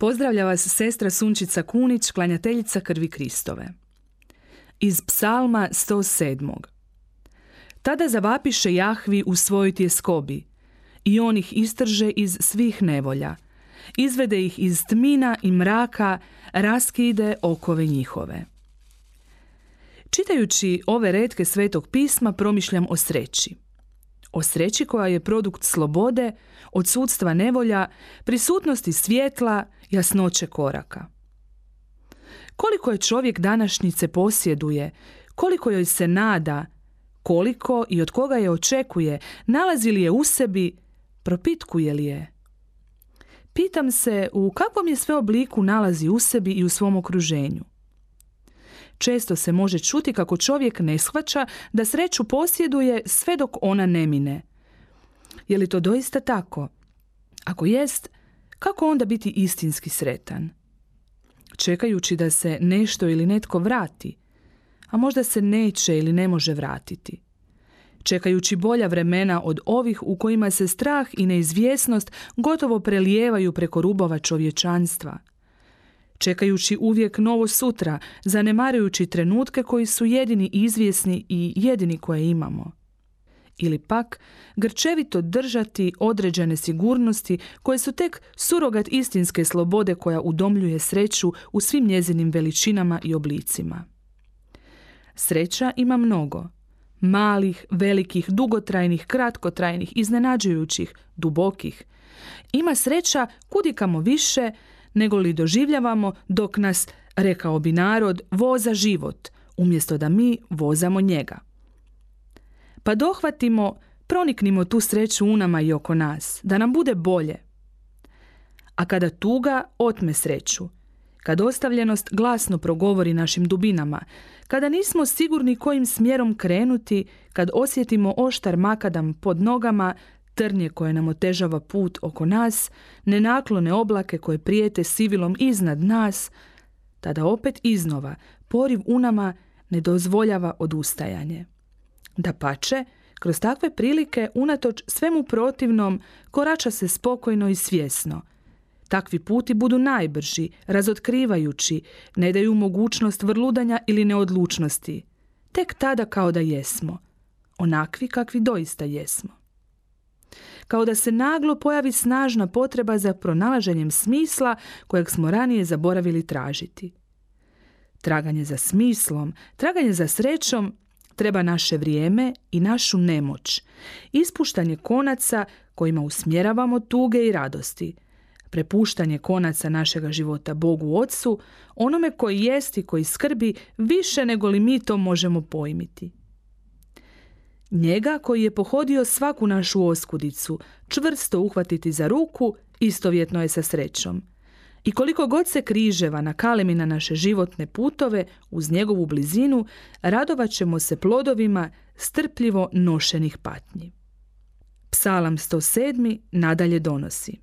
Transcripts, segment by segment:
Pozdravlja vas sestra Sunčica Kunić, klanjateljica krvi Kristove. Iz psalma 107. Tada zavapiše Jahvi u svojoj tjeskobi i on ih istrže iz svih nevolja. Izvede ih iz tmina i mraka, raskide okove njihove. Čitajući ove redke svetog pisma promišljam o sreći. O sreći koja je produkt slobode, odsudstva nevolja, prisutnosti svjetla, jasnoće koraka. Koliko je čovjek današnjice posjeduje, koliko joj se nada, koliko i od koga je očekuje, nalazi li je u sebi, propitkuje li je. Pitam se u kakvom je sve obliku nalazi u sebi i u svom okruženju. Često se može čuti kako čovjek ne shvaća da sreću posjeduje sve dok ona ne mine. Je li to doista tako? Ako jest, kako onda biti istinski sretan? Čekajući da se nešto ili netko vrati, a možda se neće ili ne može vratiti. Čekajući bolja vremena od ovih u kojima se strah i neizvjesnost gotovo prelijevaju preko rubova čovječanstva – čekajući uvijek novo sutra, zanemarujući trenutke koji su jedini izvjesni i jedini koje imamo. Ili pak grčevito držati određene sigurnosti koje su tek surogat istinske slobode koja udomljuje sreću u svim njezinim veličinama i oblicima. Sreća ima mnogo. Malih, velikih, dugotrajnih, kratkotrajnih, iznenađujućih, dubokih. Ima sreća kudikamo više nego li doživljavamo dok nas, rekao bi narod, voza život, umjesto da mi vozamo njega. Pa dohvatimo, proniknimo tu sreću u nama i oko nas, da nam bude bolje. A kada tuga otme sreću, kad ostavljenost glasno progovori našim dubinama, kada nismo sigurni kojim smjerom krenuti, kad osjetimo oštar makadam pod nogama, trnje koje nam otežava put oko nas, nenaklone oblake koje prijete sivilom iznad nas, tada opet iznova poriv u nama ne dozvoljava odustajanje. Da pače, kroz takve prilike, unatoč svemu protivnom, korača se spokojno i svjesno. Takvi puti budu najbrži, razotkrivajući, ne daju mogućnost vrludanja ili neodlučnosti. Tek tada kao da jesmo. Onakvi kakvi doista jesmo kao da se naglo pojavi snažna potreba za pronalaženjem smisla kojeg smo ranije zaboravili tražiti. Traganje za smislom, traganje za srećom treba naše vrijeme i našu nemoć, ispuštanje konaca kojima usmjeravamo tuge i radosti, prepuštanje konaca našega života Bogu Otcu, onome koji jest i koji skrbi više nego li mi to možemo pojmiti. Njega koji je pohodio svaku našu oskudicu, čvrsto uhvatiti za ruku, istovjetno je sa srećom. I koliko god se križeva na kalemi na naše životne putove, uz njegovu blizinu, radovat ćemo se plodovima strpljivo nošenih patnji. Psalam 107. nadalje donosi.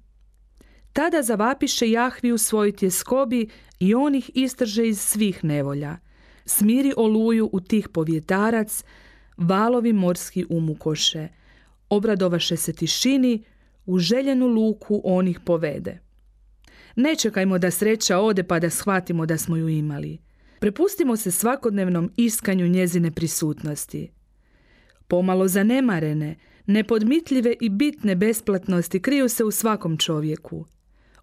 Tada zavapiše Jahvi u svoj tjeskobi i on ih istrže iz svih nevolja. Smiri oluju u tih povjetarac, valovi morski umukoše, obradovaše se tišini, u željenu luku on ih povede. Ne čekajmo da sreća ode pa da shvatimo da smo ju imali. Prepustimo se svakodnevnom iskanju njezine prisutnosti. Pomalo zanemarene, nepodmitljive i bitne besplatnosti kriju se u svakom čovjeku.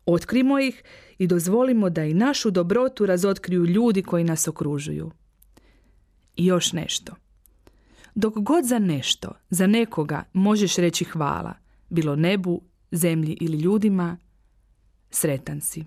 Otkrimo ih i dozvolimo da i našu dobrotu razotkriju ljudi koji nas okružuju. I još nešto. Dok god za nešto, za nekoga možeš reći hvala, bilo nebu, zemlji ili ljudima, sretan si.